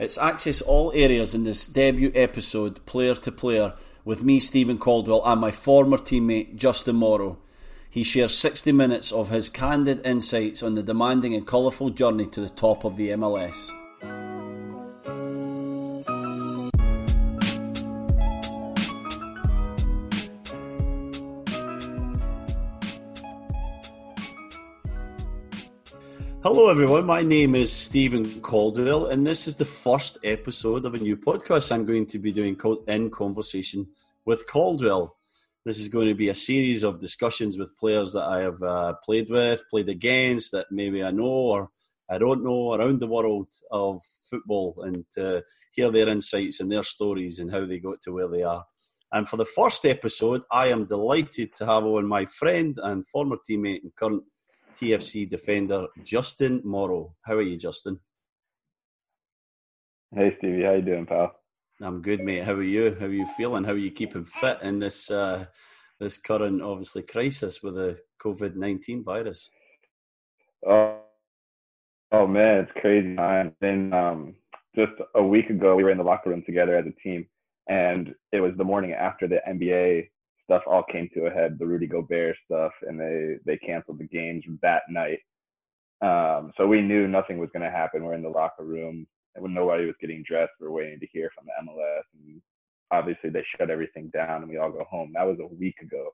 It's access all areas in this debut episode, player to player, with me, Stephen Caldwell, and my former teammate, Justin Morrow. He shares 60 minutes of his candid insights on the demanding and colourful journey to the top of the MLS. Hello, everyone. My name is Stephen Caldwell, and this is the first episode of a new podcast I'm going to be doing called In Conversation with Caldwell. This is going to be a series of discussions with players that I have uh, played with, played against, that maybe I know or I don't know around the world of football, and to hear their insights and their stories and how they got to where they are. And for the first episode, I am delighted to have on my friend and former teammate and current TFC defender Justin Morrow. How are you, Justin? Hey, Stevie. How you doing, pal? I'm good, mate. How are you? How are you feeling? How are you keeping fit in this uh, this current, obviously, crisis with the COVID nineteen virus? Oh, oh man, it's crazy. And then um, just a week ago, we were in the locker room together as a team, and it was the morning after the NBA stuff all came to a head, the Rudy Gobert stuff, and they they canceled the games that night. Um, so we knew nothing was going to happen. We're in the locker room, and when nobody was getting dressed, we're waiting to hear from the MLS. And obviously, they shut everything down, and we all go home. That was a week ago,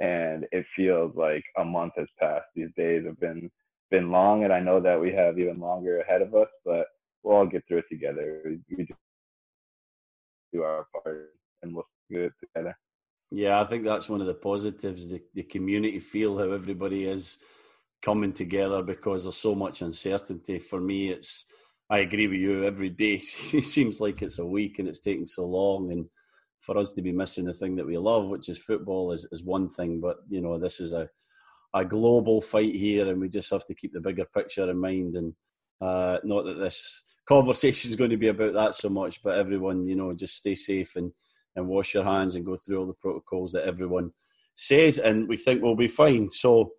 and it feels like a month has passed. These days have been been long, and I know that we have even longer ahead of us, but we'll all get through it together. We, we do our part, and we'll do it together. Yeah, I think that's one of the positives. The, the community feel how everybody is coming together because there's so much uncertainty. For me, it's I agree with you. Every day seems like it's a week and it's taking so long. And for us to be missing the thing that we love, which is football, is, is one thing. But you know, this is a a global fight here, and we just have to keep the bigger picture in mind. And uh, not that this conversation is going to be about that so much, but everyone, you know, just stay safe and and wash your hands and go through all the protocols that everyone says, and we think we'll be fine. So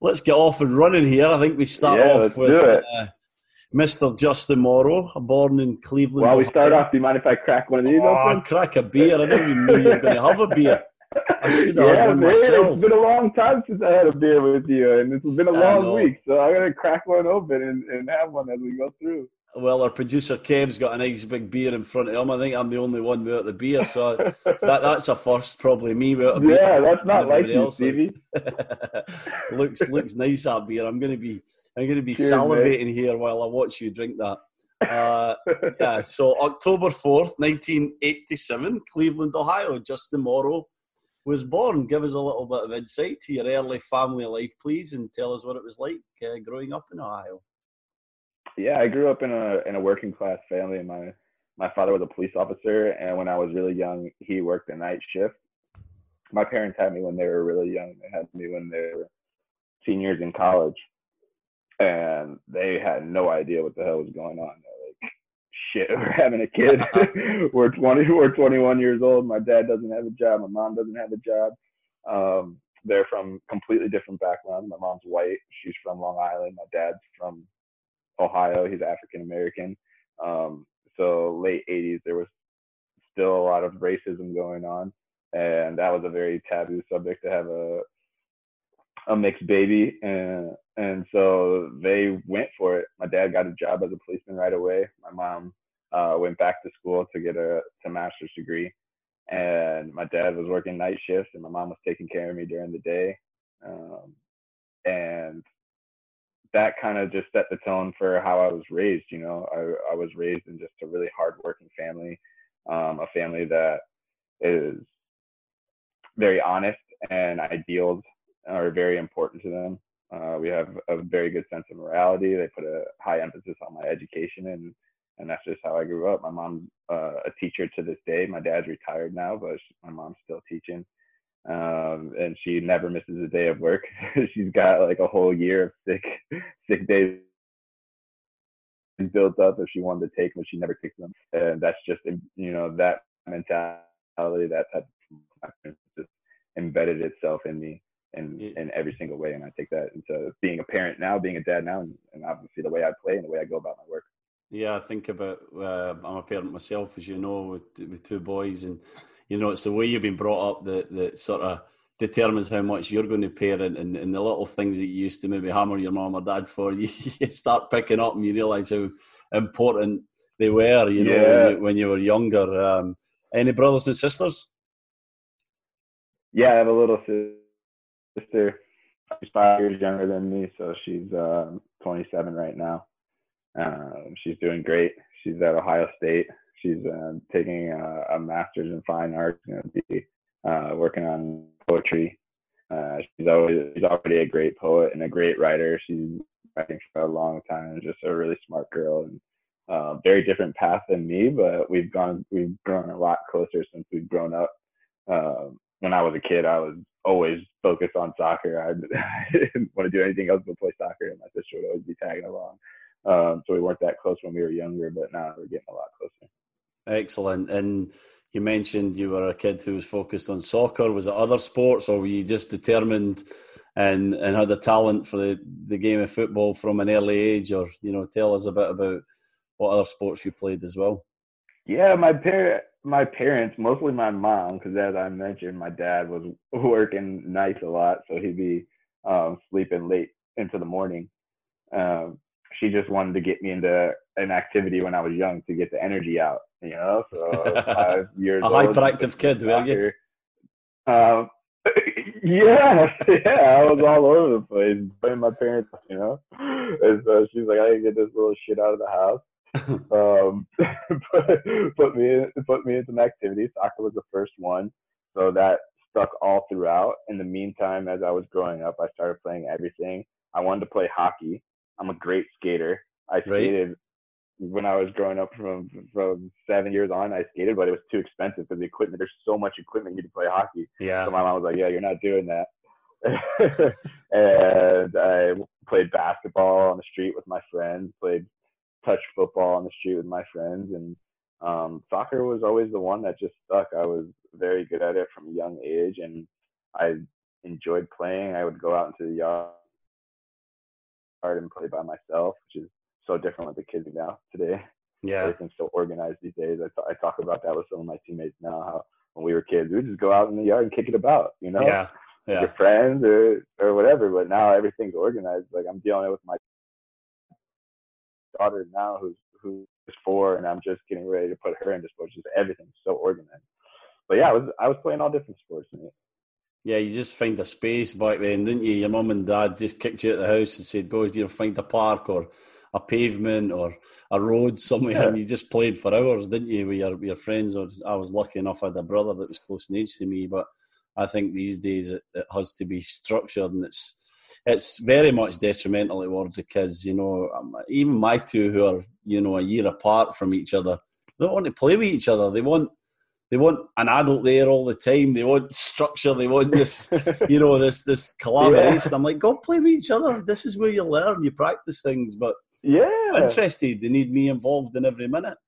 let's get off and running here. I think we start yeah, off with uh, Mr. Justin Morrow, born in Cleveland. Well, we start off, do you mind if I crack one of these? Oh, open? crack a beer. I never even knew you were going to have a beer. I should have yeah, had one man, myself. It's been a long time since I had a beer with you, and it's been a long week, so I'm going to crack one open and, and have one as we go through. Well, our producer Kev's got a nice big beer in front of him. I think I'm the only one without the beer, so that, that's a first. Probably me without a beer. Yeah, that's not like you, Stevie. looks looks nice that beer. I'm going to be I'm going to be Cheers, salivating mate. here while I watch you drink that. Uh, yeah. So October fourth, 1987, Cleveland, Ohio. Justin Morrow was born. Give us a little bit of insight to your early family life, please, and tell us what it was like uh, growing up in Ohio yeah, I grew up in a in a working class family. My my father was a police officer, and when I was really young, he worked a night shift. My parents had me when they were really young. They had me when they were seniors in college, and they had no idea what the hell was going on. They're like, "Shit, we're having a kid. we're twenty. We're twenty-one years old. My dad doesn't have a job. My mom doesn't have a job." Um, they're from completely different backgrounds. My mom's white. She's from Long Island. My dad's from Ohio. He's African American. Um, so late 80s, there was still a lot of racism going on, and that was a very taboo subject to have a a mixed baby, and and so they went for it. My dad got a job as a policeman right away. My mom uh, went back to school to get a to master's degree, and my dad was working night shifts, and my mom was taking care of me during the day. Um, and that kind of just set the tone for how I was raised. You know, I, I was raised in just a really hardworking family, um, a family that is very honest and ideals are very important to them. Uh, we have a very good sense of morality. They put a high emphasis on my education, and and that's just how I grew up. My mom's uh, a teacher to this day. My dad's retired now, but my mom's still teaching um, and she never misses a day of work. She's got like a whole year of sick sick days built up if she wanted to take them, she never takes them. And that's just you know that mentality, that type of just embedded itself in me in in every single way. And I take that into being a parent now, being a dad now, and, and obviously the way I play and the way I go about my work. Yeah, I think about. Uh, I'm a parent myself, as you know, with with two boys, and you know it's the way you've been brought up that that sort of determines how much you're going to parent, and, and the little things that you used to maybe hammer your mom or dad for, you, you start picking up, and you realise how important they were. You know, yeah. when, you, when, you, were younger. Um, any brothers and sisters? Yeah, I have a little sister. She's five years younger than me, so she's uh, 27 right now. Um, she's doing great. She's at Ohio State. She's uh, taking a, a, master's in fine arts. Going to be uh, working on poetry. Uh, she's always she's already a great poet and a great writer. She's writing for a long time. Just a really smart girl and uh, very different path than me, but we've gone we've grown a lot closer since we've grown up. Uh, when I was a kid, I was always focused on soccer. I, I didn't want to do anything else but play soccer, and my sister would always be tagging along. Um, so we weren't that close when we were younger, but now we're getting a lot closer. Excellent. And you mentioned you were a kid who was focused on soccer. Was it other sports, or were you just determined and and had the talent for the, the game of football from an early age? Or you know, tell us a bit about what other sports you played as well. Yeah, my parent, my parents, mostly my mom, because as I mentioned, my dad was working nights a lot, so he'd be um, sleeping late into the morning. Um, she just wanted to get me into an activity when I was young to get the energy out, you know. So five years a hyperactive kid, were you? Um, yeah, yeah, I was all over the place, playing my parents, you know. And so she's like, I gotta get this little shit out of the house. um, put, put me in, put me in some activities. Soccer was the first one, so that stuck all throughout. In the meantime, as I was growing up, I started playing everything. I wanted to play hockey. I'm a great skater. I skated right. when I was growing up from from seven years on. I skated, but it was too expensive for the equipment. There's so much equipment you need to play hockey. Yeah. So my mom was like, "Yeah, you're not doing that." and I played basketball on the street with my friends. Played touch football on the street with my friends, and um, soccer was always the one that just stuck. I was very good at it from a young age, and I enjoyed playing. I would go out into the yard and play by myself, which is so different with the kids now today. Yeah, everything's so organized these days. I, t- I talk about that with some of my teammates now. How when we were kids, we would just go out in the yard and kick it about, you know, yeah, yeah. your friends or or whatever. But now everything's organized. Like I'm dealing with my daughter now, who's who's four, and I'm just getting ready to put her into sports. Just everything's so organized. But yeah, I was I was playing all different sports. Yeah, you just find a space back then, didn't you? Your mum and dad just kicked you out of the house and said, "Go, you know, find a park or a pavement or a road somewhere," yeah. and you just played for hours, didn't you, with your with your friends? Or I was lucky enough I had a brother that was close in age to me, but I think these days it, it has to be structured, and it's it's very much detrimental towards the kids. You know, um, even my two who are you know a year apart from each other, they don't want to play with each other. They want they want an adult there all the time. They want structure. They want this, you know, this this collaboration. Yeah. I'm like, go play with each other. This is where you learn, you practice things. But yeah, interested. They need me involved in every minute.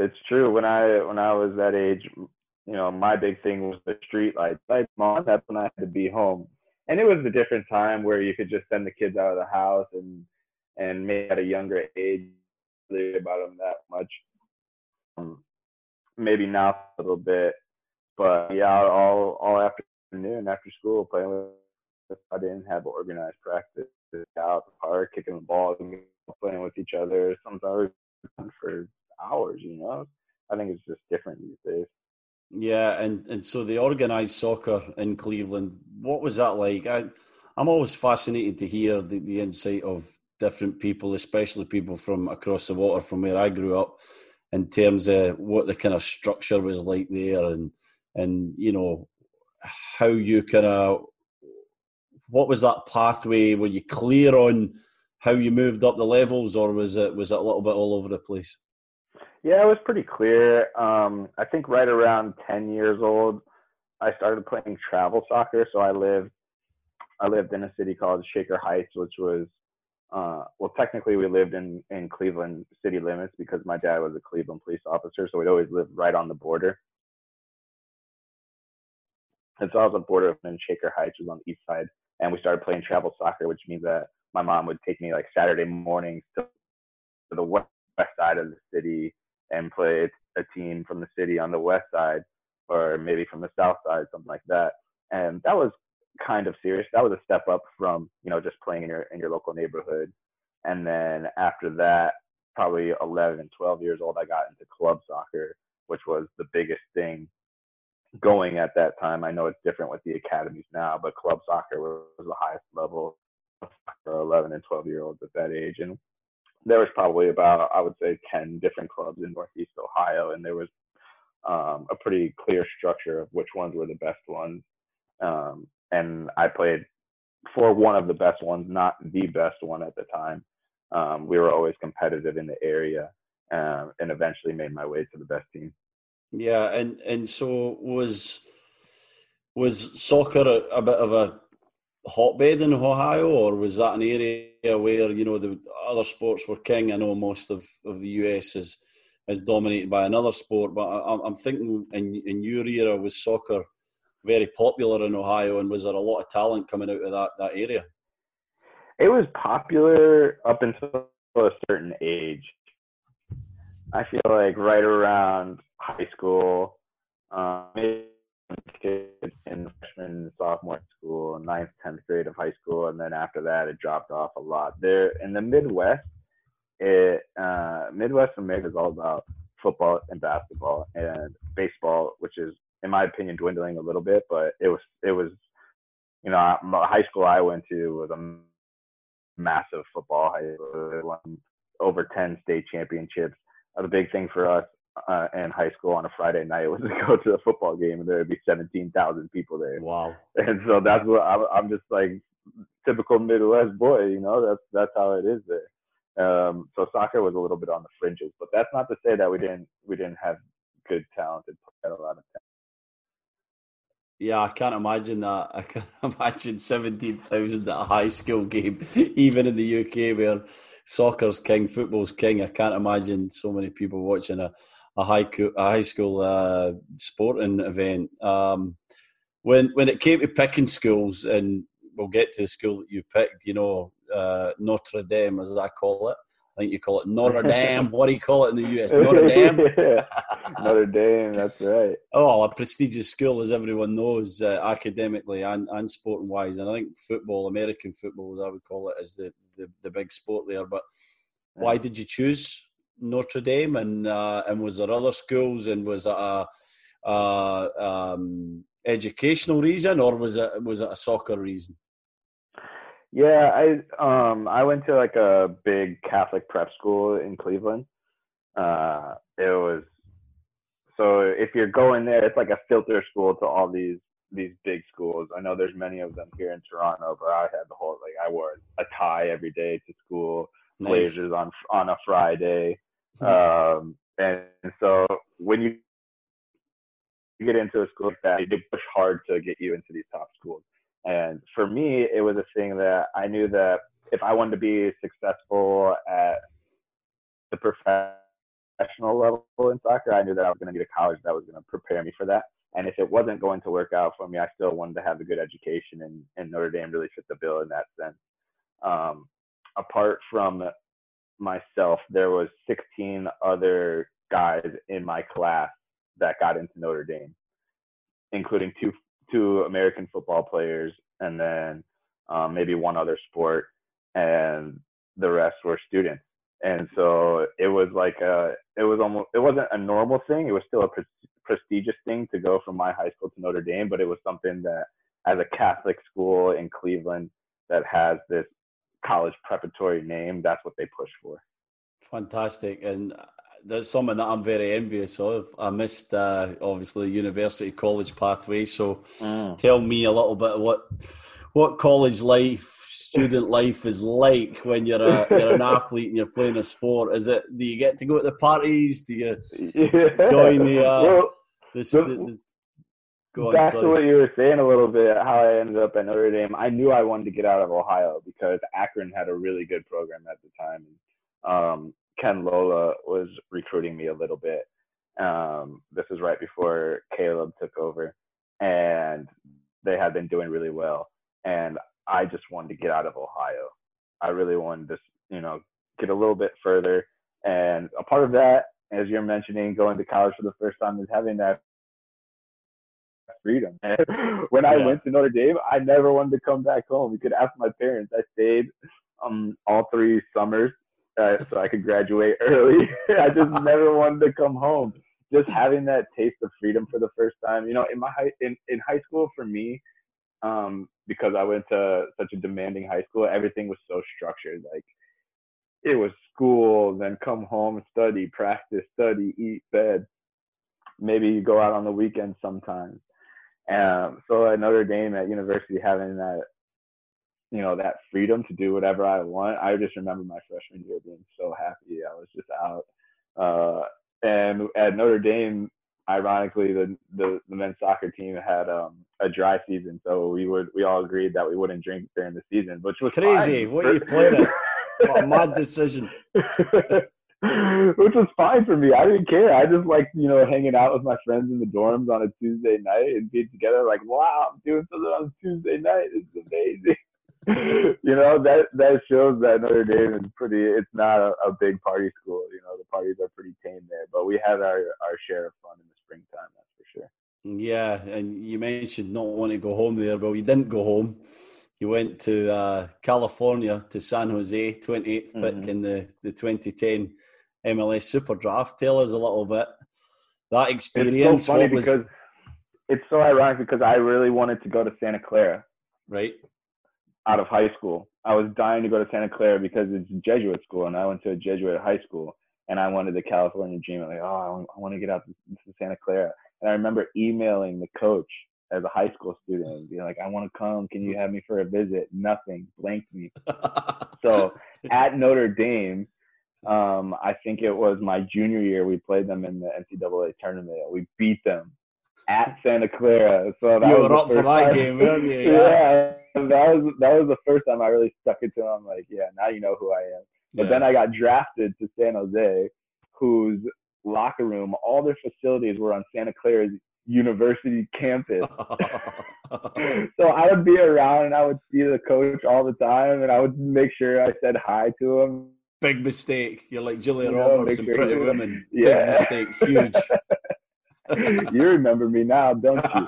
It's true. When I when I was that age, you know, my big thing was the street lights. Lights on. That's when I had to be home, and it was a different time where you could just send the kids out of the house and and maybe at a younger age about them that much um, maybe now a little bit, but yeah, all all afternoon after school playing with. I didn't have organized practice out the park, kicking the ball, playing with each other. Sometimes for hours, you know. I think it's just different these days. Yeah, and, and so the organised soccer in Cleveland, what was that like? I, I'm always fascinated to hear the, the insight of different people, especially people from across the water from where I grew up in terms of what the kind of structure was like there and and you know how you kind of what was that pathway? Were you clear on how you moved up the levels or was it was it a little bit all over the place? Yeah it was pretty clear. Um, i think right around 10 years old i started playing travel soccer. So i lived i lived in a city called shaker heights which was uh, well, technically we lived in, in Cleveland city limits because my dad was a Cleveland police officer. So we'd always live right on the border. And so I was on the border in Shaker Heights, was on the east side. And we started playing travel soccer, which means that my mom would take me like Saturday mornings to, to the west side of the city and play a team from the city on the west side or maybe from the south side, something like that. And that was kind of serious. That was a step up from, you know, just playing in your in your local neighborhood. And then after that, probably 11 and 12 years old, I got into club soccer, which was the biggest thing going at that time. I know it's different with the academies now, but club soccer was, was the highest level for 11 and 12 year olds at that age. And there was probably about, I would say, 10 different clubs in Northeast Ohio, and there was um, a pretty clear structure of which ones were the best ones. Um, and I played for one of the best ones, not the best one at the time. Um, we were always competitive in the area, um, and eventually made my way to the best team. Yeah, and and so was was soccer a, a bit of a hotbed in Ohio, or was that an area where you know the other sports were king? I know most of, of the US is is dominated by another sport, but I, am thinking in in your era was soccer very popular in Ohio, and was there a lot of talent coming out of that that area? It was popular up until a certain age. I feel like right around high school, um, kids in freshman, sophomore school, ninth, tenth grade of high school, and then after that, it dropped off a lot. There in the Midwest, it uh, Midwest America is all about football and basketball and baseball, which is, in my opinion, dwindling a little bit. But it was, it was, you know, the high school I went to was a massive football high school. won over ten state championships. Uh, the big thing for us uh, in high school on a Friday night was to go to a football game and there would be 17,000 people there. Wow. And so that's what I'm, I'm just like typical Midwest boy, you know, that's, that's how it is there. Um, so soccer was a little bit on the fringes, but that's not to say that we didn't, we didn't have good talented, had a lot of talent. Yeah, I can't imagine that. I can't imagine 17,000 at a high school game, even in the UK where soccer's king, football's king. I can't imagine so many people watching a, a high a high school uh, sporting event. Um, when when it came to picking schools, and we'll get to the school that you picked, you know, uh, Notre Dame, as I call it. I think you call it Notre Dame. what do you call it in the US? Notre Dame. Notre Dame. That's right. Oh, a prestigious school, as everyone knows, uh, academically and, and sporting wise. And I think football, American football, as I would call it, is the, the, the big sport there. But why did you choose Notre Dame? And uh, and was there other schools? And was it a, a um, educational reason, or was it was it a soccer reason? Yeah, I um I went to like a big Catholic prep school in Cleveland. Uh, it was so if you're going there, it's like a filter school to all these these big schools. I know there's many of them here in Toronto, but I had the whole like I wore a tie every day to school, nice. blazers on on a Friday, um, and so when you you get into a school like that, they push hard to get you into these top schools. And for me, it was a thing that I knew that if I wanted to be successful at the professional level in soccer, I knew that I was going to need a college that was going to prepare me for that. And if it wasn't going to work out for me, I still wanted to have a good education, and, and Notre Dame really fit the bill in that sense. Um, apart from myself, there was 16 other guys in my class that got into Notre Dame, including two two American football players, and then um, maybe one other sport, and the rest were students. And so it was like a, it was almost, it wasn't a normal thing. It was still a pre- prestigious thing to go from my high school to Notre Dame, but it was something that, as a Catholic school in Cleveland that has this college preparatory name, that's what they push for. Fantastic. And that's something that I'm very envious of. I missed uh, obviously university college pathway. So mm. tell me a little bit what what college life, student life is like when you're a you're an athlete and you're playing a sport. Is it? Do you get to go to the parties? Do you yeah. join the? Uh, well, the, the, on, Back sorry. to what you were saying a little bit, how I ended up at Notre Dame. I knew I wanted to get out of Ohio because Akron had a really good program at the time. Um, Ken Lolla was recruiting me a little bit. Um, this is right before Caleb took over, and they had been doing really well. And I just wanted to get out of Ohio. I really wanted to, you know, get a little bit further. And a part of that, as you're mentioning, going to college for the first time is having that freedom. And when I went to Notre Dame, I never wanted to come back home. You could ask my parents. I stayed um all three summers uh, so I could graduate early. I just never wanted to come home. Just having that taste of freedom for the first time. You know, in my high in, in high school for me, um, because I went to such a demanding high school, everything was so structured. Like it was school, then come home, study, practice, study, eat, bed. Maybe you go out on the weekend sometimes. Um, so at Notre Dame at university, having that, you know, that freedom to do whatever I want, I just remember my freshman year being so happy. I was just out. Uh, and at Notre Dame, ironically, the, the, the men's soccer team had um, a dry season, so we would we all agreed that we wouldn't drink during the season, which was crazy. Fine. What are you what a mad decision. Which was fine for me. I didn't care. I just like, you know, hanging out with my friends in the dorms on a Tuesday night and being together like, wow, I'm doing something on Tuesday night. It's amazing. you know, that that shows that Notre Dame is pretty it's not a, a, big party school. You know, the parties are pretty tame there. But we had our, our share of fun in the springtime, that's for sure. Yeah, and you mentioned not wanting to go home there, but we didn't go home. You went to uh, California to San Jose, 28th pick mm-hmm. in the, the 2010 MLS Super Draft. Tell us a little bit that experience. It's so funny was... because it's so ironic because I really wanted to go to Santa Clara. Right. Out of high school, I was dying to go to Santa Clara because it's a Jesuit school, and I went to a Jesuit high school, and I wanted the California dream. I'm like, oh, I want, to get out to, to Santa Clara. And I remember emailing the coach as a high school student and be like, I want to come. Can you have me for a visit? Nothing. Blanked me. so at Notre Dame, um, I think it was my junior year. We played them in the NCAA tournament. We beat them at Santa Clara. So that you were up for that game, weren't you? Yeah. yeah. That was that was the first time I really stuck it to him. I'm like, yeah, now you know who I am. But yeah. then I got drafted to San Jose, whose locker room, all their facilities were on Santa Clara's university campus. so I would be around and I would see the coach all the time and I would make sure I said hi to him. Big mistake. You're like Julia you know, Roberts and sure Pretty Women. Yeah. Big mistake. Huge. you remember me now, don't you?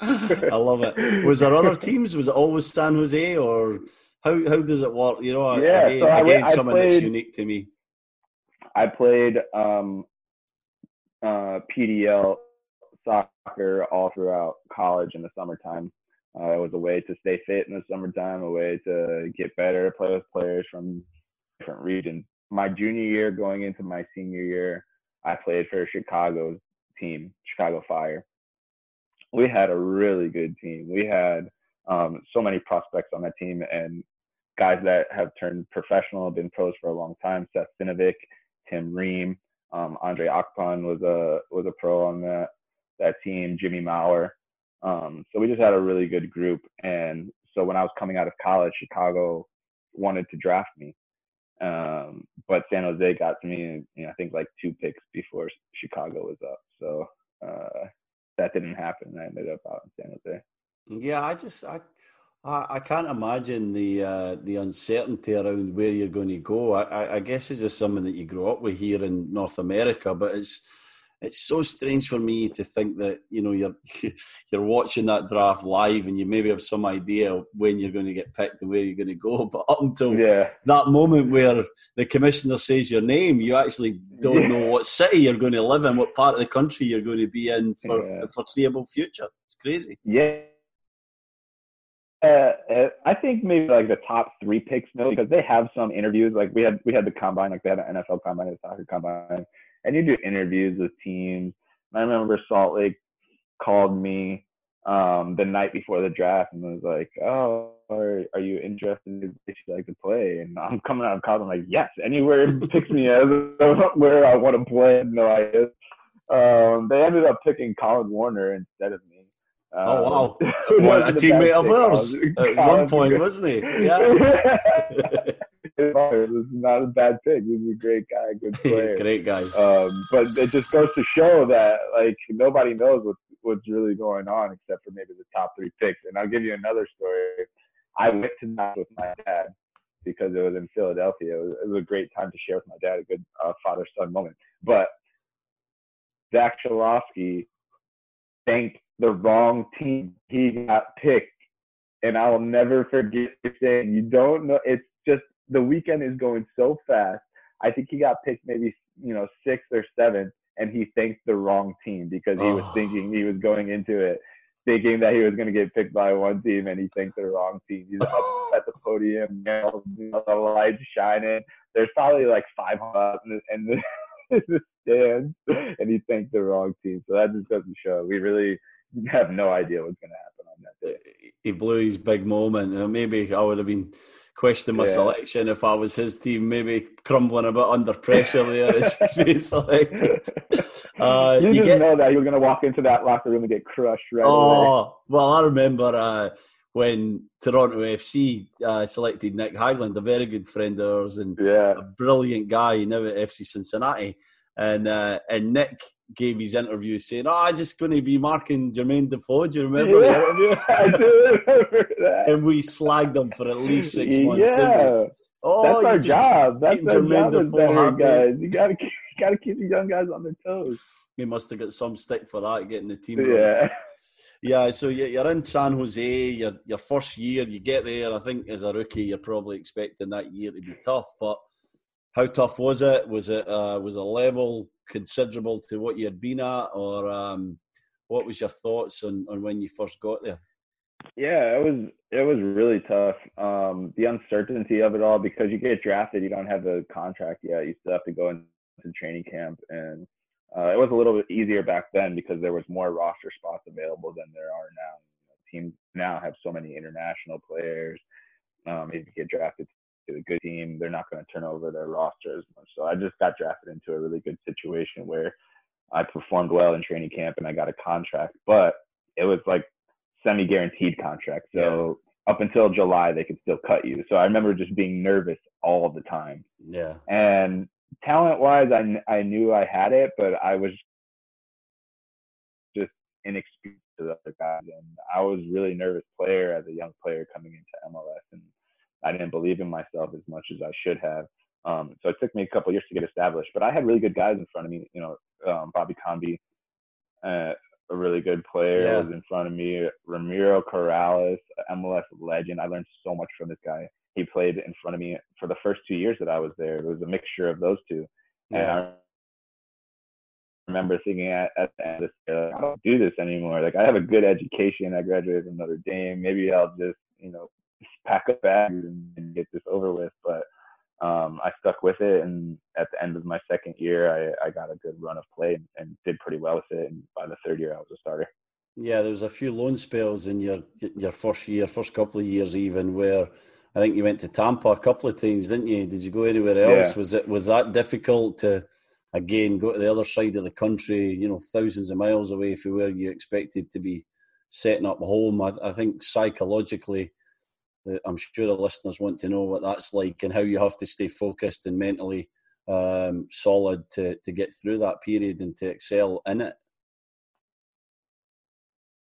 I love it. Was there other teams? Was it always San Jose or how how does it work? You know, yeah, again, so again I, I something played, that's unique to me. I played um, uh, PDL soccer all throughout college in the summertime. Uh, it was a way to stay fit in the summertime, a way to get better, play with players from different regions. My junior year, going into my senior year, I played for Chicago's team, Chicago Fire. We had a really good team. We had um, so many prospects on that team and guys that have turned professional, been pros for a long time. Seth Sinovic, Tim Ream, um, Andre Akpan was a was a pro on that that team, Jimmy Maurer. Um, so we just had a really good group. And so when I was coming out of college, Chicago wanted to draft me. Um, but San Jose got to me, you know, I think like two picks before Chicago was up. So uh, that didn't happen. I ended up out in San Jose. Yeah, I just I I, can't imagine the uh, the uncertainty around where you're going to go. I, I guess it's just something that you grow up with here in North America, but it's it's so strange for me to think that you know you're you're watching that draft live and you maybe have some idea when you're going to get picked and where you're going to go, but up until yeah. that moment where the commissioner says your name, you actually don't yeah. know what city you're going to live in, what part of the country you're going to be in for yeah. the foreseeable future. It's crazy. Yeah. Uh, uh I think maybe like the top three picks, no, because they have some interviews. Like we had, we had the combine, like they had an NFL combine, a soccer combine, and you do interviews with teams. I remember Salt Lake called me um, the night before the draft and was like, "Oh, are, are you interested in if you like to play?" And I'm coming out of college, I'm like, "Yes, anywhere picks me as where I want to play." No idea. Um, they ended up picking Collen Warner instead of me. Um, oh wow! What, a teammate of ours at one point, wasn't he? Yeah. it was not a bad pick. He was a great guy, good player, great guy. Um, but it just goes to show that like nobody knows what's what's really going on except for maybe the top three picks. And I'll give you another story. I went to Knox with my dad because it was in Philadelphia. It was, it was a great time to share with my dad, a good uh, father son moment. But Zach Schilawski thanked the wrong team. He got picked, and I will never forget saying, "You don't know." It's the weekend is going so fast. I think he got picked maybe you know sixth or seventh, and he thanked the wrong team because he oh. was thinking he was going into it thinking that he was going to get picked by one team, and he thinks the wrong team. He's up at the podium, you know, the lights shining. There's probably like five in the, in the, in the stands, and he thinks the wrong team. So that just doesn't show we really have no idea what's going to happen on that day. He blew his big moment. maybe I would have been questioning my yeah. selection if I was his team, maybe crumbling a bit under pressure there as he's being selected. Uh, you, you just get, know that you're going to walk into that locker room and get crushed right Oh, away. well, I remember uh, when Toronto FC uh, selected Nick Hagglund, a very good friend of ours and yeah. a brilliant guy now at FC Cincinnati. And uh, and Nick gave his interview saying, "Oh, I'm just going to be marking Jermaine Defoe." Do you remember yeah, the interview? I do remember that. and we slagged him for at least six months. Yeah. Oh, that's our job. That's our Jermaine job Defoe guys. You got to keep, you got to keep the young guys on their toes. He must have got some stick for that, getting the team. Yeah. Yeah, so you're in San Jose, your your first year, you get there. I think as a rookie, you're probably expecting that year to be tough. But how tough was it? Was it uh, was a level considerable to what you had been at, or um, what was your thoughts on, on when you first got there? Yeah, it was it was really tough. Um, the uncertainty of it all because you get drafted, you don't have the contract yet. You still have to go into training camp, and uh, it was a little bit easier back then because there was more roster spots available than there are now. Teams now have so many international players. Um, if you get drafted a good team, they're not going to turn over their roster as much. So I just got drafted into a really good situation where I performed well in training camp and I got a contract, but it was like semi-guaranteed contract. So yeah. up until July, they could still cut you. So I remember just being nervous all the time. Yeah. And talent-wise, I I knew I had it, but I was just inexperienced to the other guys, and I was really nervous player as a young player coming into MLS, and I didn't believe in myself as much as I should have. Um, so it took me a couple years to get established, but I had really good guys in front of me. You know, um, Bobby Convey, uh, a really good player, yeah. was in front of me. Ramiro Corrales, MLS legend. I learned so much from this guy. He played in front of me for the first two years that I was there. It was a mixture of those two. Yeah. And I remember thinking at, at the end of this, uh, I don't do this anymore. Like I have a good education. I graduated from Notre Dame. Maybe I'll just, you know, pack a bag and, and get this over with. But um, I stuck with it, and at the end of my second year, I, I got a good run of play and, and, did pretty well with it. And by the third year, I was a starter. Yeah, there was a few loan spells in your your first year, first couple of years, even where I think you went to Tampa a couple of times, didn't you? Did you go anywhere else? Yeah. Was it was that difficult to again go to the other side of the country? You know, thousands of miles away from where you expected to be setting up home. I, I think psychologically I'm sure the listeners want to know what that's like and how you have to stay focused and mentally um, solid to, to get through that period and to excel in it.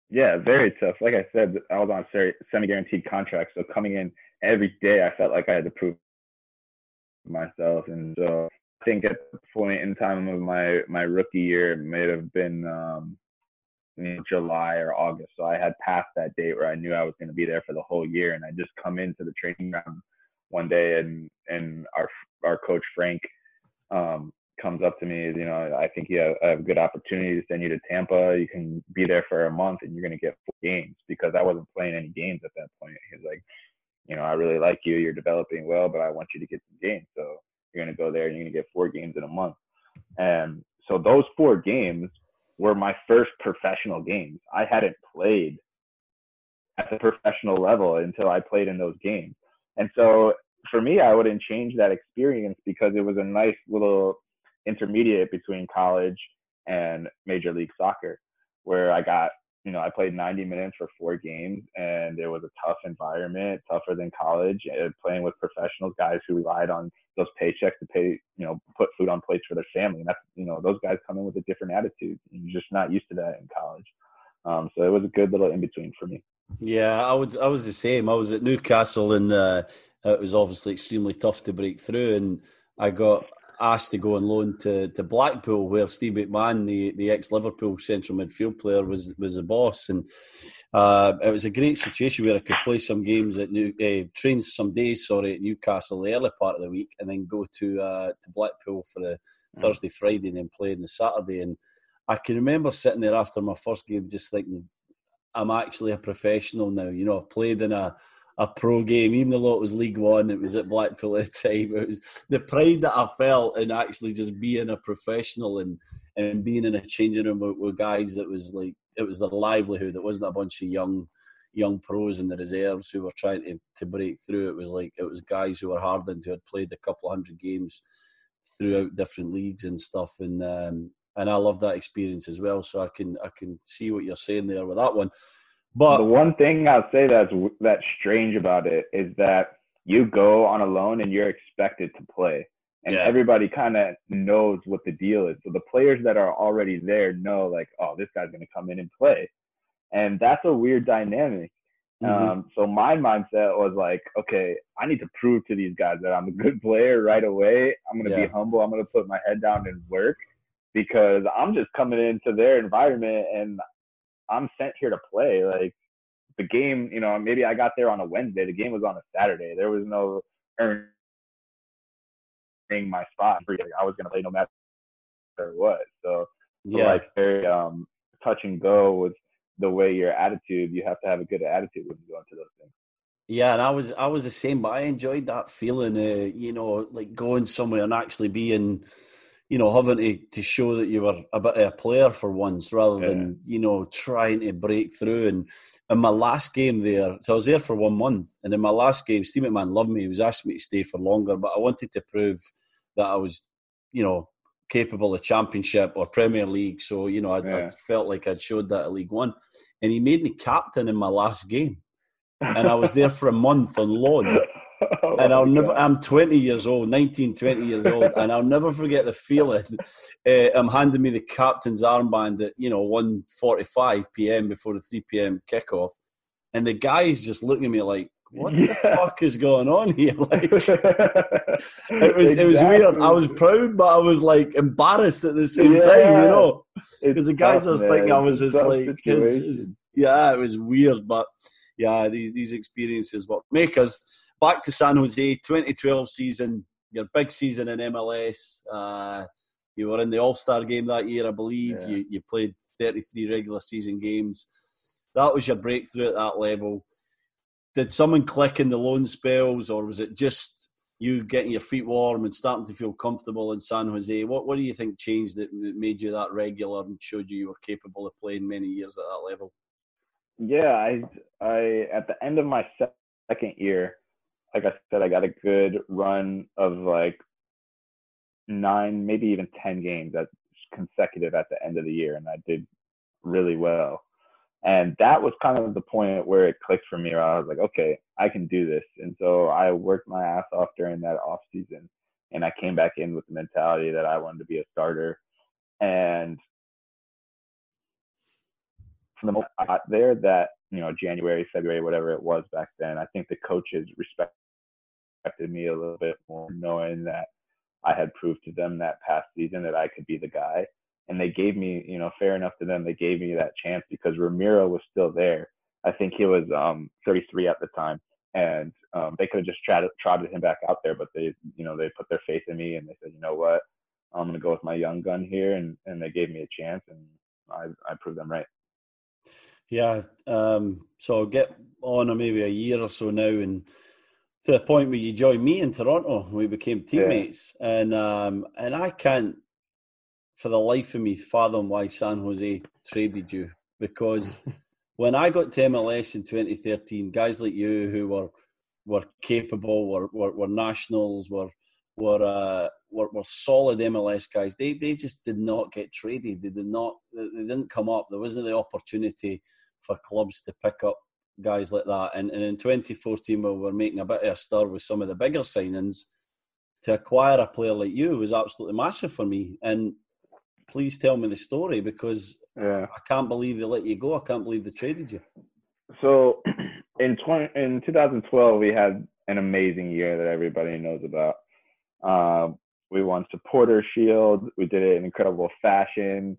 Yeah, very tough. Like I said, I was on semi-guaranteed contract, so coming in every day, I felt like I had to prove myself, and so I think at the point in time of my my rookie year, it may have been um, in July or August. So I had passed that date where I knew I was going to be there for the whole year, and I just come into the training ground one day, and and our our coach Frank um, comes up to me. You know, I think you have, I have a good opportunity to send you to Tampa. You can be there for a month, and you're going to get four games because I wasn't playing any games at that point. He's like, you know, I really like you. You're developing well, but I want you to get some games. So you're going to go there, and you're going to get four games in a month. And so those four games were my first professional games. I hadn't played at the professional level until I played in those games. And so for me, I wouldn't change that experience because it was a nice little intermediate between college and Major League Soccer, where I got you know, I played 90 minutes for four games, and it was a tough environment, tougher than college. And playing with professionals, guys who relied on those paychecks to pay, you know, put food on plates for their family. And that's, you know, those guys come in with a different attitude. You're just not used to that in college. Um, so it was a good little in between for me. Yeah, I would. I was the same. I was at Newcastle and uh, it was obviously extremely tough to break through. And I got asked to go on loan to, to Blackpool, where Steve McMahon, the, the ex Liverpool central midfield player, was was the boss. And uh, it was a great situation where I could play some games at New uh, trains some days, sorry, at Newcastle the early part of the week, and then go to uh, to Blackpool for the mm. Thursday, Friday, and then play on the Saturday. And I can remember sitting there after my first game, just thinking, I'm actually a professional now. You know, I've played in a a pro game, even though it was League One, it was at Blackpool at the time. It was the pride that I felt in actually just being a professional and and being in a changing room with, with guys that was like it was their livelihood. It wasn't a bunch of young young pros in the reserves who were trying to, to break through. It was like it was guys who were hardened who had played a couple of hundred games throughout different leagues and stuff. And um, and I love that experience as well. So I can I can see what you're saying there with that one. But the one thing I'll say that's that's strange about it is that you go on a loan and you're expected to play, and yeah. everybody kind of knows what the deal is. So the players that are already there know, like, oh, this guy's going to come in and play, and that's a weird dynamic. Mm-hmm. Um, so my mindset was like, okay, I need to prove to these guys that I'm a good player right away. I'm going to yeah. be humble. I'm going to put my head down and work because I'm just coming into their environment and I'm sent here to play. Like the game, you know, maybe I got there on a Wednesday. The game was on a Saturday. There was no earning my spot. I was gonna play no matter what. So, yeah, like very um, touch and go with the way your attitude. You have to have a good attitude when you go into those things. Yeah, and I was I was the same, but I enjoyed that feeling. Uh, you know, like going somewhere and actually being you know, having to, to show that you were a bit of a player for once rather yeah. than, you know, trying to break through. And in my last game there, so I was there for one month. And in my last game, Steve McMahon loved me. He was asking me to stay for longer, but I wanted to prove that I was, you know, capable of championship or Premier League. So, you know, I, yeah. I felt like I'd showed that at League One. And he made me captain in my last game. And I was there for a month on loan. And I'll never. I'm 20 years old, 19, 20 years old, and I'll never forget the feeling. Uh, I'm handing me the captain's armband at you know 1:45 p.m. before the 3 p.m. kickoff, and the guys just looking at me like, "What the fuck is going on here?" Like, it was exactly. it was weird. I was proud, but I was like embarrassed at the same yeah. time, you know, because the guys tough, are thinking I was just like, his, his, yeah, it was weird, but yeah, these these experiences what make us back to San Jose, 2012 season, your big season in MLS. Uh, you were in the All Star game that year, I believe. Yeah. You, you played 33 regular season games. That was your breakthrough at that level. Did someone click in the loan spells, or was it just you getting your feet warm and starting to feel comfortable in San Jose? What What do you think changed that made you that regular and showed you you were capable of playing many years at that level? Yeah, I I at the end of my second year, like I said, I got a good run of like nine, maybe even 10 games that's consecutive at the end of the year. And I did really well. And that was kind of the point where it clicked for me where I was like, okay, I can do this. And so I worked my ass off during that off season. And I came back in with the mentality that I wanted to be a starter. And from the moment I got there, that you know January, February, whatever it was back then, I think the coaches respected me a little bit more, knowing that I had proved to them that past season that I could be the guy. And they gave me, you know, fair enough to them, they gave me that chance because Ramiro was still there. I think he was um, 33 at the time, and um, they could have just trotted, trotted him back out there, but they, you know, they put their faith in me and they said, you know what, I'm gonna go with my young gun here, and and they gave me a chance, and I I proved them right. Yeah, um, so get on maybe a year or so now, and to the point where you joined me in Toronto. We became teammates, yeah. and um, and I can't, for the life of me, fathom why San Jose traded you because when I got to MLS in 2013, guys like you who were were capable, were were, were nationals, were were, uh, were were solid MLS guys. They they just did not get traded. They did not. They didn't come up. There wasn't the opportunity for clubs to pick up guys like that. And, and in 2014, we were making a bit of a stir with some of the bigger signings. To acquire a player like you was absolutely massive for me. And please tell me the story because yeah. I can't believe they let you go. I can't believe they traded you. So in 20, in 2012, we had an amazing year that everybody knows about. Um, we won Supporter Shield. We did it in incredible fashion.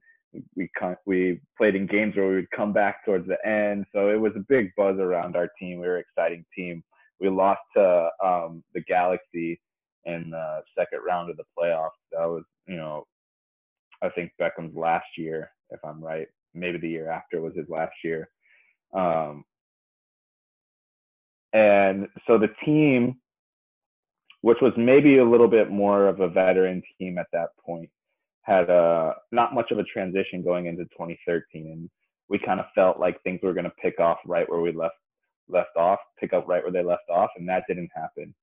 We we played in games where we would come back towards the end, so it was a big buzz around our team. We were an exciting team. We lost to um, the Galaxy in the second round of the playoffs. That was, you know, I think Beckham's last year, if I'm right. Maybe the year after was his last year. Um, and so the team, which was maybe a little bit more of a veteran team at that point, had a not much of a transition going into 2013, and we kind of felt like things were going to pick off right where we left left off, pick up right where they left off, and that didn't happen.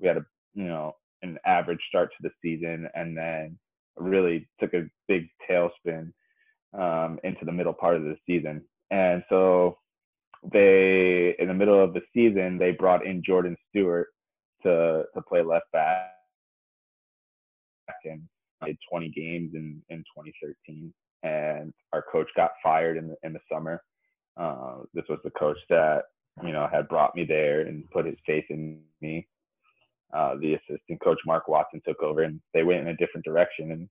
We had a you know an average start to the season, and then really took a big tailspin um, into the middle part of the season. And so they, in the middle of the season, they brought in Jordan Stewart to to play left back and did 20 games in in 2013. And our coach got fired in the in the summer. Uh, this was the coach that you know had brought me there and put his faith in me. Uh, the assistant coach Mark Watson took over, and they went in a different direction. And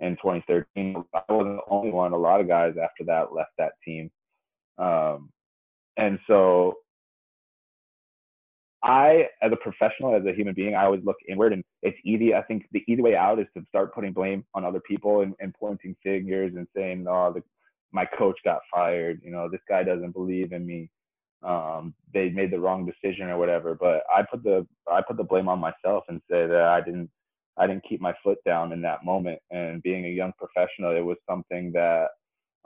in 2013, I wasn't the only one. A lot of guys after that left that team, um, and so I, as a professional, as a human being, I always look inward, and it's easy. I think the easy way out is to start putting blame on other people and, and pointing fingers and saying, "No, the, my coach got fired. You know, this guy doesn't believe in me. Um, they made the wrong decision or whatever." But I put the I put the blame on myself and say that I didn't I didn't keep my foot down in that moment. And being a young professional, it was something that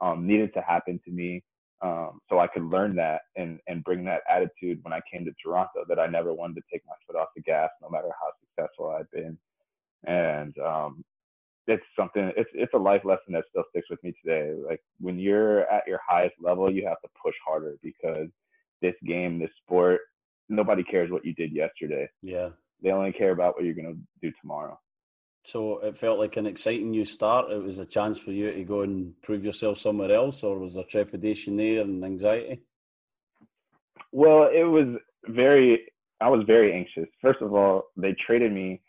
um, needed to happen to me um, so I could learn that and, and bring that attitude when I came to Toronto that I never wanted to take my foot off the gas, no matter how successful I'd been. And um, it's something, it's, it's a life lesson that still sticks with me today. Like when you're at your highest level, you have to push harder because this game, this sport, nobody cares what you did yesterday. Yeah. They only care about what you're going to do tomorrow. So it felt like an exciting new start. It was a chance for you to go and prove yourself somewhere else, or was there trepidation there and anxiety? Well, it was very. I was very anxious. First of all, they traded me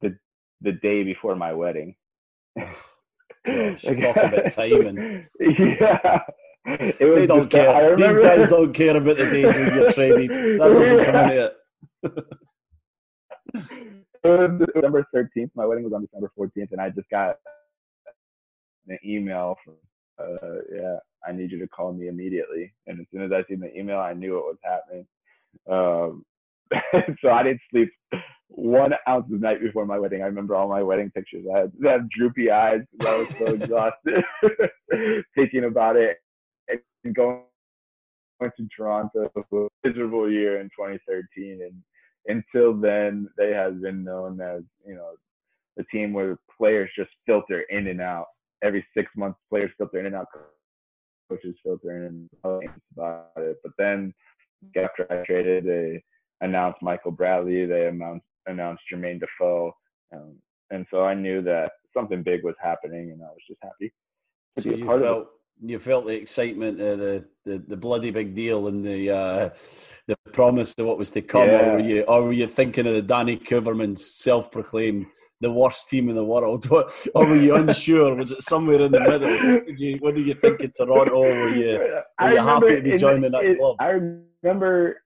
the the day before my wedding. Gosh, talk about timing. Yeah. It was they don't care. These guys don't care about the days when you're traded. That doesn't come in it. was December 13th. My wedding was on December 14th, and I just got an email from, uh, yeah, I need you to call me immediately. And as soon as I seen the email, I knew what was happening. Um, so I didn't sleep one ounce the night before my wedding. I remember all my wedding pictures. I had, I had droopy eyes because I was so exhausted thinking about it and going Went to Toronto, a miserable year in 2013, and until then, they have been known as you know the team where players just filter in and out. Every six months, players filter in and out. Coaches filter in and out about it. But then after I traded, they announced Michael Bradley. They announced announced Jermaine Defoe, um, and so I knew that something big was happening, and I was just happy. To So you felt you felt the excitement, uh, the, the the bloody big deal, and the uh, the promise of what was to come, yeah. or were you or were you thinking of the Danny Koevermans' self-proclaimed the worst team in the world, or were you unsure? was it somewhere in the middle? Did you, what do you think of Toronto? Or were you were you happy to be joining that it, club? I remember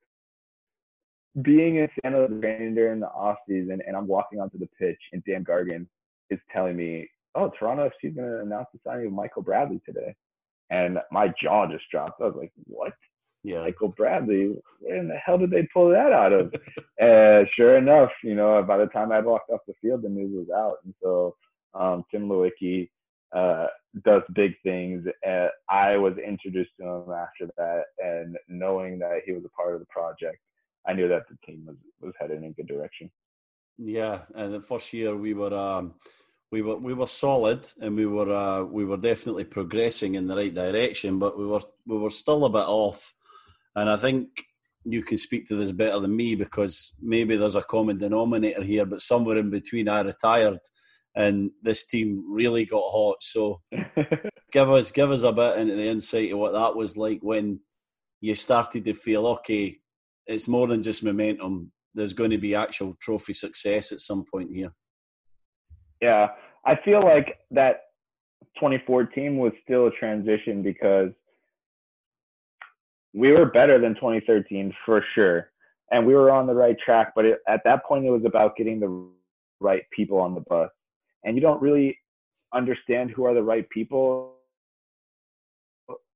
being in San Jose during the off season, and I'm walking onto the pitch, and Dan Gargan is telling me, "Oh, Toronto FC's going to announce the signing of Michael Bradley today." And my jaw just dropped. I was like, "What? Yeah, Michael Bradley? Where in the hell did they pull that out of?" and sure enough, you know, by the time I walked off the field, the news was out, and so um, Tim Leiweke uh, does big things. And I was introduced to him after that, and knowing that he was a part of the project, I knew that the team was was headed in a good direction. Yeah, and the first year we were. Um, we were we were solid and we were uh, we were definitely progressing in the right direction, but we were we were still a bit off. And I think you can speak to this better than me because maybe there's a common denominator here, but somewhere in between, I retired and this team really got hot. So give us give us a bit into the insight of what that was like when you started to feel okay. it's more than just momentum. There's going to be actual trophy success at some point here. Yeah, I feel like that 2014 was still a transition because we were better than 2013 for sure, and we were on the right track. But it, at that point, it was about getting the right people on the bus, and you don't really understand who are the right people.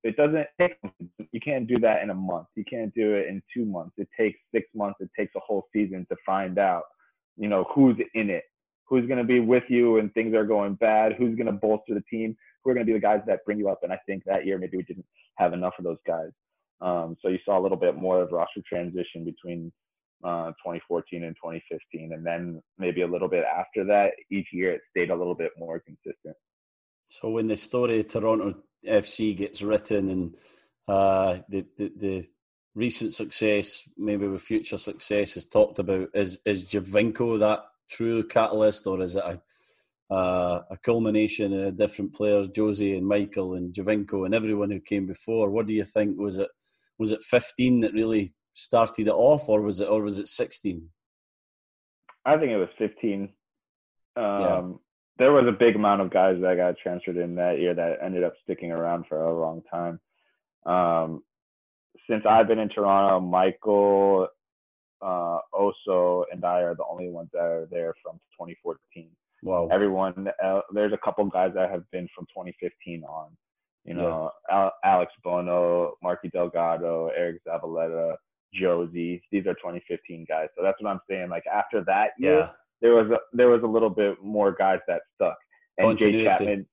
It doesn't take. You can't do that in a month. You can't do it in two months. It takes six months. It takes a whole season to find out, you know, who's in it who's going to be with you when things are going bad, who's going to bolster the team, who are going to be the guys that bring you up. And I think that year maybe we didn't have enough of those guys. Um, so you saw a little bit more of roster transition between uh, 2014 and 2015, and then maybe a little bit after that, each year it stayed a little bit more consistent. So when the story of Toronto FC gets written and uh, the, the, the recent success, maybe with future success, is talked about, is is Giovinco that true catalyst, or is it a uh, a culmination of different players, Jozy and Michael and Giovinco and everyone who came before? What do you think? Was it was it 15 that really started it off, or was it or was it 16? I think it was 15. Um, yeah. There was a big amount of guys that got transferred in that year that ended up sticking around for a long time. Um, since I've been in Toronto, Michael uh, Oso and I are the only ones that are there from 2014. Wow. Everyone, uh, there's a couple guys that have been from 2015 on. You know, yeah. Al- Alex Bono, Marky Delgado, Eric Zavaleta, Jozy. These are 2015 guys. So that's what I'm saying. Like after that year, yeah. there was a, there was a little bit more guys that stuck. And Jay Chapman,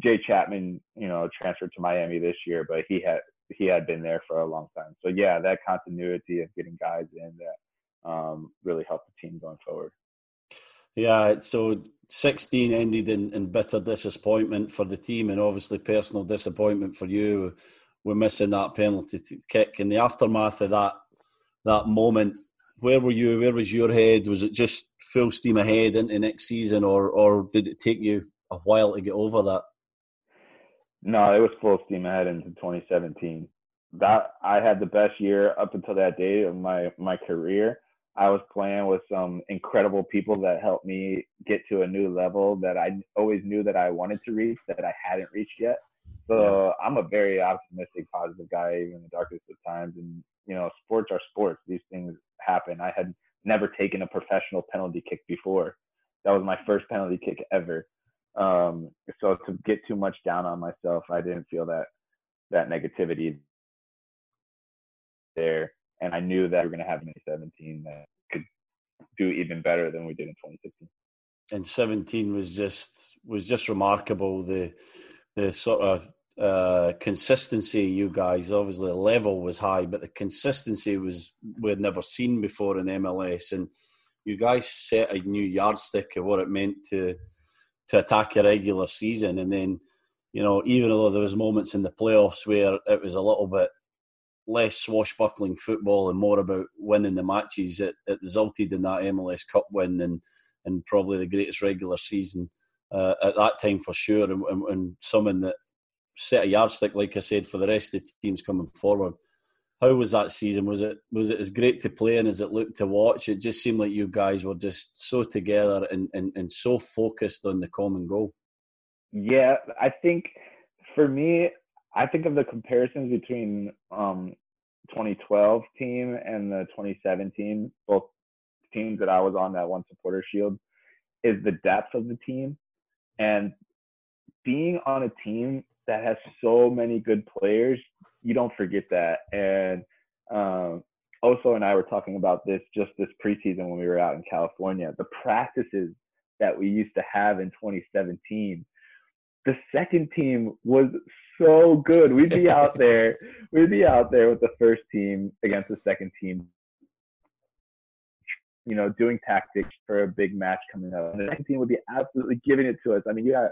Jay Chapman, you know, transferred to Miami this year, but he had he had been there for a long time. So yeah, that continuity of getting guys in that um, really helped the team going forward. Yeah, so 16 ended in, in bitter disappointment for the team, and obviously personal disappointment for you. We're missing that penalty kick. In the aftermath of that that moment, where were you? Where was your head? Was it just full steam ahead into next season, or or did it take you a while to get over that? No, it was full steam ahead into 2017. That I had the best year up until that day of my my career. I was playing with some incredible people that helped me get to a new level that I always knew that I wanted to reach that I hadn't reached yet. So I'm a very optimistic, positive guy, even in the darkest of times. And you know, sports are sports. These things happen. I had never taken a professional penalty kick before. That was my first penalty kick ever. Um, so to get too much down on myself, I didn't feel that that negativity there, and I knew that we were going to have an 17 that could do even better than we did in 2016. And 17 was just was just remarkable. The the sort of uh, consistency you guys obviously the level was high, but the consistency was we had never seen before in MLS, and you guys set a new yardstick of what it meant to to attack a regular season. And then, you know, even though there was moments in the playoffs where it was a little bit less swashbuckling football and more about winning the matches, it, it resulted in that MLS Cup win and and probably the greatest regular season uh, at that time for sure, and, and, and that set a yardstick, like I said, for the rest of the teams coming forward. How was that season? Was it was it as great to play and as it looked to watch? It just seemed like you guys were just so together and, and, and so focused on the common goal. Yeah, I think for me, I think of the comparisons between um, 2012 team and the 2017, both teams that I was on that won supporter shield, is the depth of the team and being on a team that has so many good players you don't forget that. And um, Oso and I were talking about this just this preseason when we were out in California. The practices that we used to have in 2017, the second team was so good. We'd be out there, we'd be out there with the first team against the second team, you know, doing tactics for a big match coming up. And the second team would be absolutely giving it to us. I mean, you got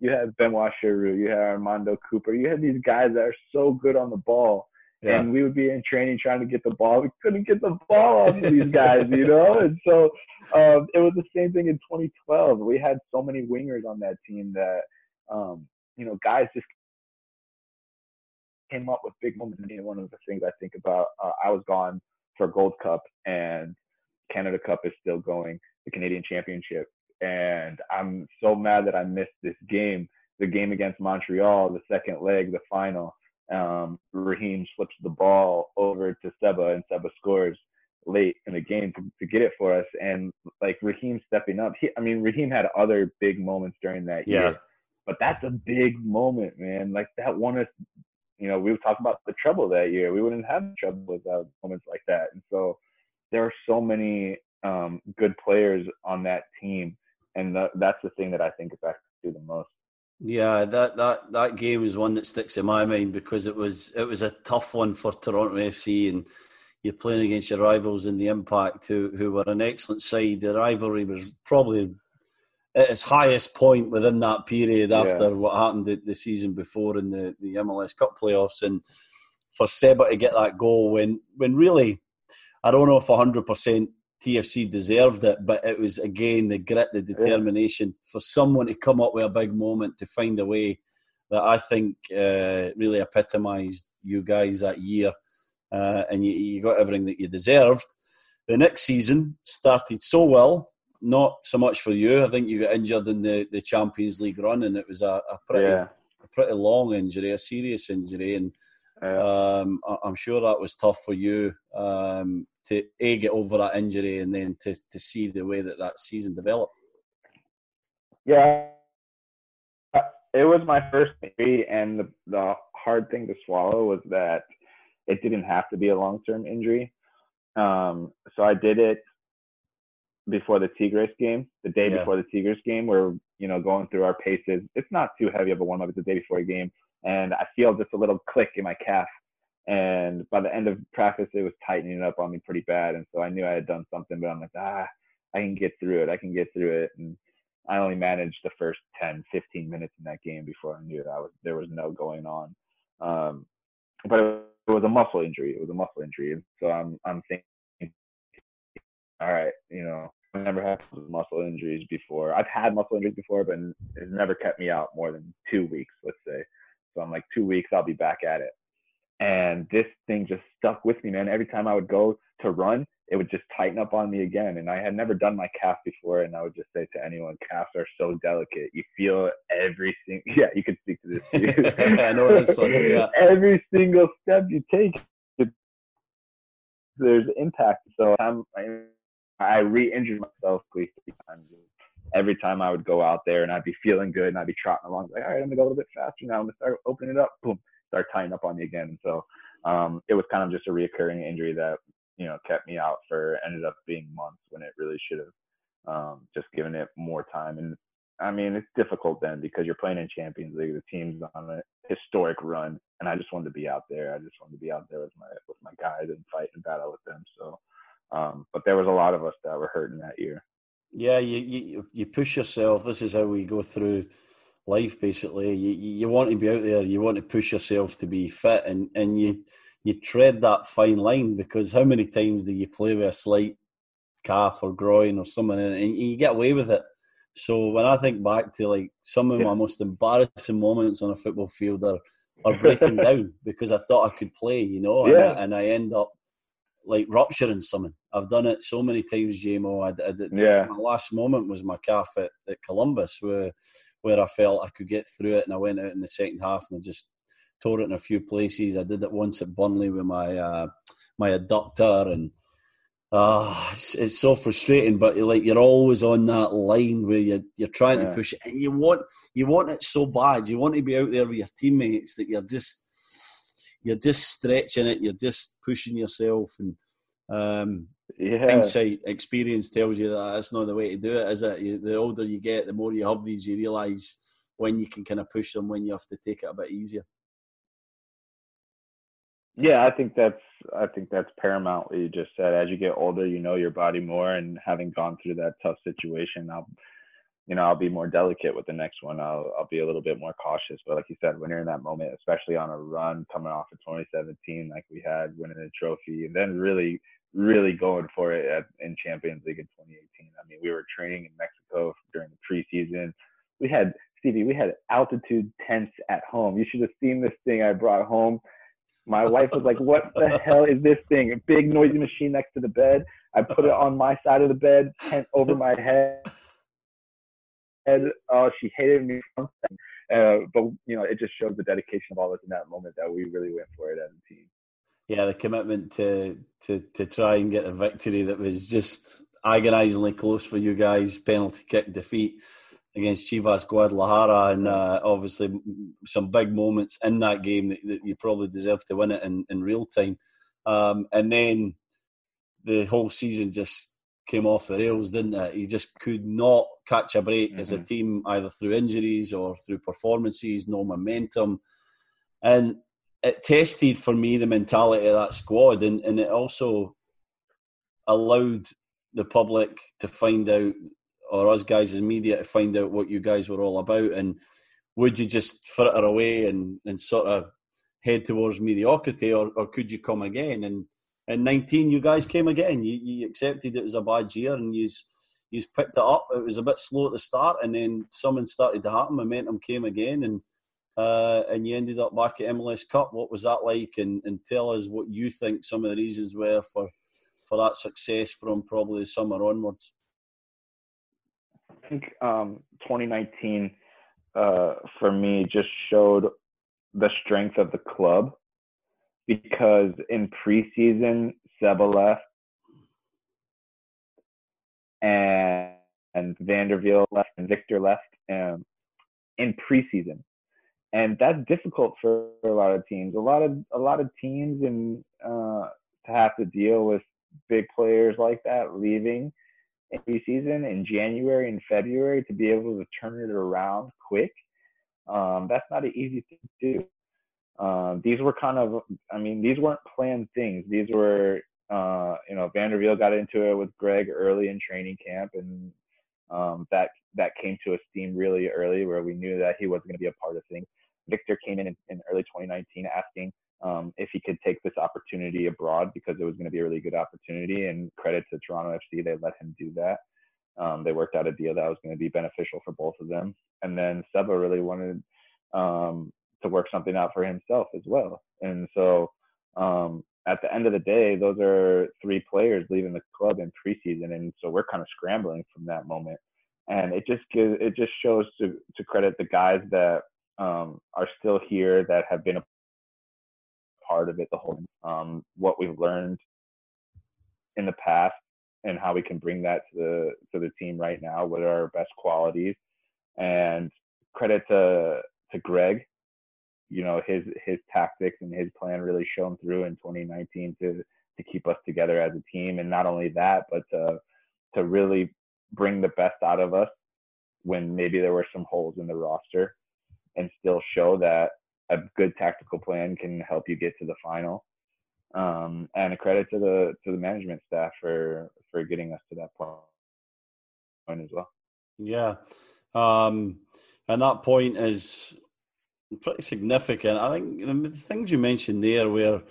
you have Benoit Cheyrou, you had Armando Cooper, you had these guys that are so good on the ball. Yeah. And we would be in training trying to get the ball. We couldn't get the ball off of these guys, you know? And so um, it was the same thing in 2012. We had so many wingers on that team that, um, you know, guys just came up with big moments. And one of the things I think about, uh, I was gone for Gold Cup, and Canada Cup is still going, the Canadian Championship. And I'm so mad that I missed this game, the game against Montreal, the second leg, the final. Um, Raheem slips the ball over to Seba, and Seba scores late in the game to, to get it for us. And like Raheem stepping up, he, I mean, Raheem had other big moments during that yeah. year, but that's a big moment, man. Like that won us. You know, we were talking about the treble that year. We wouldn't have treble without moments like that. And so there are so many um, good players on that team, and the, that's the thing that I think affects you the most. Yeah, that, that that game is one that sticks in my mind because it was it was a tough one for Toronto FC, and you're playing against your rivals in the Impact, who who were an excellent side. The rivalry was probably at its highest point within that period after yeah. what happened the, the, season before in the, the MLS Cup playoffs, and for Seba to get that goal when when really I don't know if hundred percent TFC deserved it, but it was again the grit, the determination yeah. for someone to come up with a big moment to find a way that I think uh, really epitomised you guys that year, uh, and you, you, got everything that you deserved. The next season started so well, not so much for you. I think you got injured in the, the Champions League run, and it was a, a pretty yeah. a pretty long injury, a serious injury, and yeah. um, I, am sure that was tough for you. Um, to a get over that injury and then to to see the way that that season developed. Yeah, it was my first injury, and the, the hard thing to swallow was that it didn't have to be a long term injury. Um, so I did it before the Tigres game, the day yeah. before the Tigres game, where you know going through our paces. It's not too heavy of a warm up. It's the day before a game, and I feel just a little click in my calf and by the end of practice, it was tightening up on me pretty bad. And so I knew I had done something, but I'm like, ah, I can get through it. I can get through it. And I only managed the first 10, 15 minutes in that game before I knew I was there was no going on. Um, but it, it was a muscle injury. It was a muscle injury. And so I'm I'm thinking, all right, you know, I've never had muscle injuries before. I've had muscle injuries before, but it's never kept me out more than two weeks, let's say. So I'm like, two weeks, I'll be back at it and this thing just stuck with me, man. Every time I would go to run, it would just tighten up on me again. And I had never done my calf before, and I would just say to anyone, calves are so delicate. You feel every single yeah, you can speak to this. I know that's funny. Yeah. Every single step you take, there's impact. So I'm, I, I re-injured myself three times. Every time I would go out there and I'd be feeling good and I'd be trotting along, like, all right, I'm gonna go a little bit faster now. I'm gonna start opening it up. Boom start tying up on me again. So um, it was kind of just a reoccurring injury that you know kept me out for ended up being months when it really should have um, just given it more time. And I mean, it's difficult then because you're playing in Champions League. The team's on a historic run, and I just wanted to be out there. I just wanted to be out there with my with my guys and fight and battle with them. So, um, but there was a lot of us that were hurting that year. Yeah, you you you push yourself. This is how we go through life basically you, you want to be out there you want to push yourself to be fit and, and you you tread that fine line because how many times do you play with a slight calf or groin or something and you get away with it so when I think back to like some of my most embarrassing moments on a football field are, are breaking down because I thought I could play, you know, yeah. and, I, and I end up like rupturing something. I've done it so many times, JMO. I, I did, yeah. My last moment was my calf at, at Columbus, where where I felt I could get through it, and I went out in the second half and I just tore it in a few places. I did it once at Burnley with my uh, my adductor, and uh, it's, it's, so frustrating. But you're like you're always on that line where you're you're trying yeah. to push it, and you want you want it so bad. You want to be out there with your teammates that you're just you're just stretching it. You're just pushing yourself, and um, yeah. hindsight experience tells you that that's not the way to do it, is it? You, the older you get, the more you have these, you realise when you can kind of push them, when you have to take it a bit easier. Yeah, I think that's I think that's paramount. What you just said. As you get older, you know your body more, and having gone through that tough situation, I'll, you know, I'll be more delicate with the next one. I'll I'll be a little bit more cautious. But like you said, when you're in that moment, especially on a run coming off of 2017, like we had winning a trophy, and then really really going for it at, in Champions League in 2018. I mean, we were training in Mexico during the preseason. We had Stevie, we had altitude tents at home. You should have seen this thing I brought home. My wife was like, "What the hell is this thing? A big noisy machine next to the bed." I put it on my side of the bed, tent over my head. And oh, she hated me. Uh, but you know, it just shows the dedication of all of us in that moment that we really went for it as a team. Yeah, the commitment to to to try and get a victory that was just agonisingly close for you guys. Penalty kick defeat against Chivas Guadalajara, and uh, obviously some big moments in that game that, that, you probably deserve to win it in, in real time. Um, and then the whole season just came off the rails, didn't it? He just could not catch a break mm-hmm. as a mm-hmm. team, either through injuries or through performances, no momentum. And it tested for me the mentality of that squad, and, and it also allowed the public to find out or us guys as media to find out what you guys were all about and would you just fritter away and, and sort of head towards mediocrity or, or could you come again and in 19 you guys came again you, you accepted it was a bad year and you you picked it up it was a bit slow at the start and then something started to happen momentum came again and uh, and you ended up back at MLS Cup. What was that like? And, and tell us what you think some of the reasons were for for that success from probably the summer onwards. I think um, 2019 uh, for me just showed the strength of the club because in preseason Seba left and and van der Wiel left and Victor left um, in preseason, and that's difficult for a lot of teams. A lot of a lot of teams and uh, to have to deal with big players like that leaving every season in January and February to be able to turn it around quick. Um, that's not an easy thing to do. Um, these were kind of, I mean, these weren't planned things. These were, uh, you know, van der Wiel got into it with Greg early in training camp, and um, that that came to a steam really early, where we knew that he wasn't going to be a part of things. Victor came in, in in early 2019 asking um, if he could take this opportunity abroad because it was going to be a really good opportunity. And credit to Toronto FC, they let him do that. Um, they worked out a deal that was going to be beneficial for both of them. And then Seba really wanted um, to work something out for himself as well. And so um, at the end of the day, those are three players leaving the club in preseason, and so we're kind of scrambling from that moment. And it just gives it just shows to to credit the guys that um, are still here that have been a part of it the whole um, what we've learned in the past and how we can bring that to the to the team right now what are our best qualities and credit to to greg you know his his tactics and his plan really shone through in 2019 to to keep us together as a team and not only that but to to really bring the best out of us when maybe there were some holes in the roster and still show that a good tactical plan can help you get to the final. Um, and a credit to the to the management staff for for getting us to that point as well. Yeah, um, and that point is pretty significant. I think the things you mentioned there, where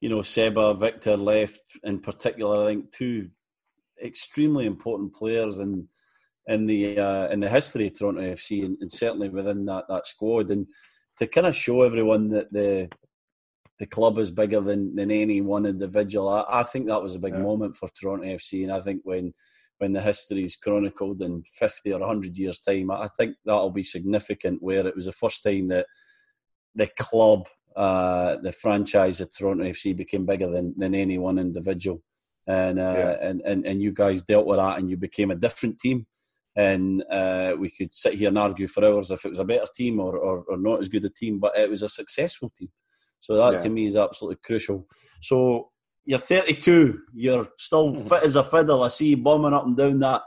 you know Seba, Victor left in particular, I think two extremely important players in in the uh, in the history of Toronto FC, and, and certainly within that that squad and to kind of show everyone that the the club is bigger than, than any one individual. I, I think that was a big yeah. moment for Toronto FC, and I think when when the history is chronicled in 50 or 100 years' time, I think that'll be significant. Where it was the first time that the club, uh, the franchise of Toronto FC, became bigger than, than any one individual, and, uh, yeah. and and and you guys dealt with that, and you became a different team and uh, we could sit here and argue for hours if it was a better team or, or, or not as good a team, but it was a successful team. So that yeah. to me is absolutely crucial. So you're 32, you're still fit as a fiddle. I see you bombing up and down that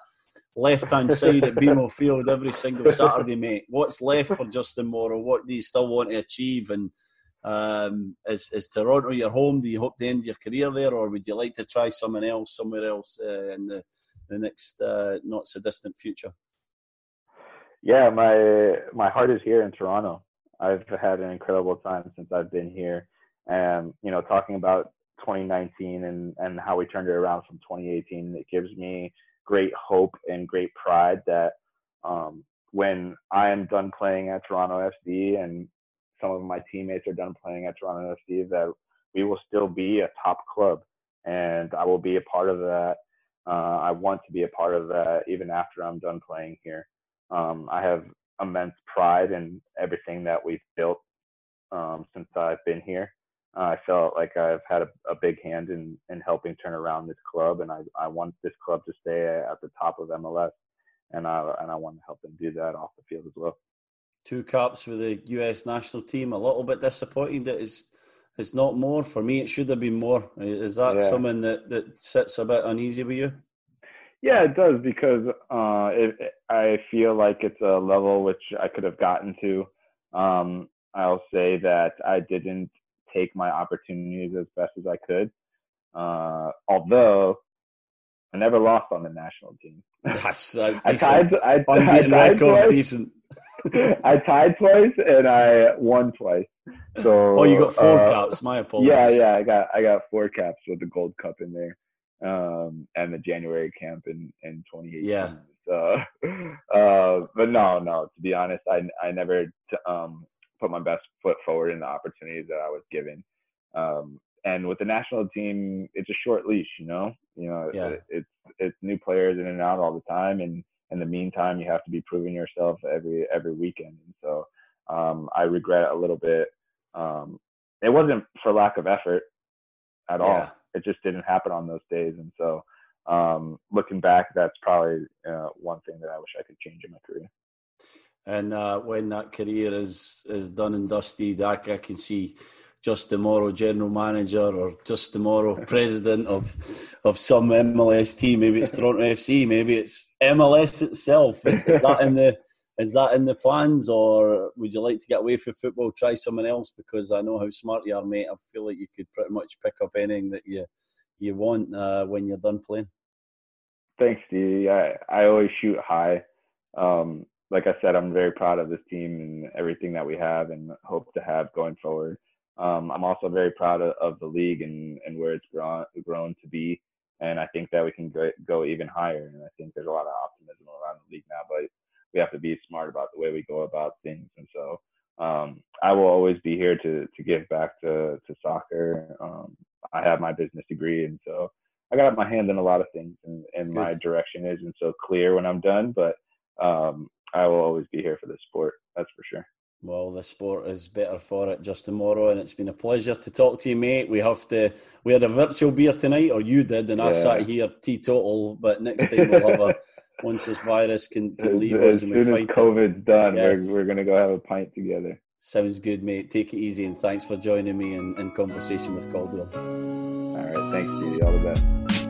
left hand side at BMO Field every single Saturday, mate. What's left for Justin Morrow? What do you still want to achieve? And um, is, is Toronto your home? Do you hope to end your career there, or would you like to try something else somewhere else uh, in the the next uh, not so distant future? Yeah, my my heart is here in Toronto. I've had an incredible time since I've been here, and you know, talking about 2019 and and how we turned it around from 2018, it gives me great hope and great pride that um, when I am done playing at Toronto FC and some of my teammates are done playing at Toronto FC, that we will still be a top club, and I will be a part of that. Uh, I want to be a part of that even after I'm done playing here. Um, I have immense pride in everything that we've built um, since I've been here. Uh, I felt like I've had a, a, big hand in, in helping turn around this club, and I, I want this club to stay at the top of MLS, and I and I want to help them do that off the field as well. Two caps for the U.S. national team. A little bit disappointing that it's it's not more. For me, it should have been more. Is that yeah. something that that sits a bit uneasy with you? Yeah, it does because uh, it, I feel like it's a level which I could have gotten to. Um, I'll say that I didn't take my opportunities as best as I could. Uh, although I never lost on the national team. That's, that's I tied. I, I tied twice. decent. I tied twice and I won twice. So oh, you got four uh, caps. My apologies. Yeah, yeah, I got I got four caps with the Gold Cup in there, um, and the January camp in in 2018. Yeah. So, uh, but no, no. To be honest, I I never um put my best foot forward in the opportunities that I was given. Um, and with the national team, it's a short leash, you know. You know, yeah. it, it's it's new players in and out all the time, and in the meantime, you have to be proving yourself every every weekend. And so, um, I regret a little bit. Um, it wasn't for lack of effort at all. Yeah. It just didn't happen on those days, and so um, looking back, that's probably uh, one thing that I wish I could change in my career. And uh, when that career is is done and dusted, I, I can see Justin Morrow general manager or Justin Morrow president of of some MLS team. Maybe it's Toronto FC. Maybe it's MLS itself. Is, is, that in the is that in the plans, or would you like to get away from football, try someone else? Because I know how smart you are, mate. I feel like you could pretty much pick up anything that you you want uh, when you're done playing. Thanks, Stevie. I I always shoot high. Um, like I said, I'm very proud of this team and everything that we have and hope to have going forward. Um, I'm also very proud of, of, the league and, and where it's grown, grown to be. And I think that we can go, go even higher. And I think there's a lot of optimism around the league now, but we have to be smart about the way we go about things. And so um, I will always be here to, to give back to, to soccer. Um, I have my business degree. And so I got my hand in a lot of things and, and my direction isn't so clear when I'm done, but um, I will always be here for the sport. That's for sure. Well, the sport is better for it Justin Morrow, and it's been a pleasure to talk to you, mate. We have to. We had a virtual beer tonight, or you did, and yeah. I sat here teetotal. But next time we'll have a. once this virus can, can leave as, us, and as soon as COVID's it. done, yes. we're we're gonna go have a pint together. Sounds good, mate. Take it easy, and thanks for joining me in, in conversation with Caldwell. All right, thanks, Stevie. All the best.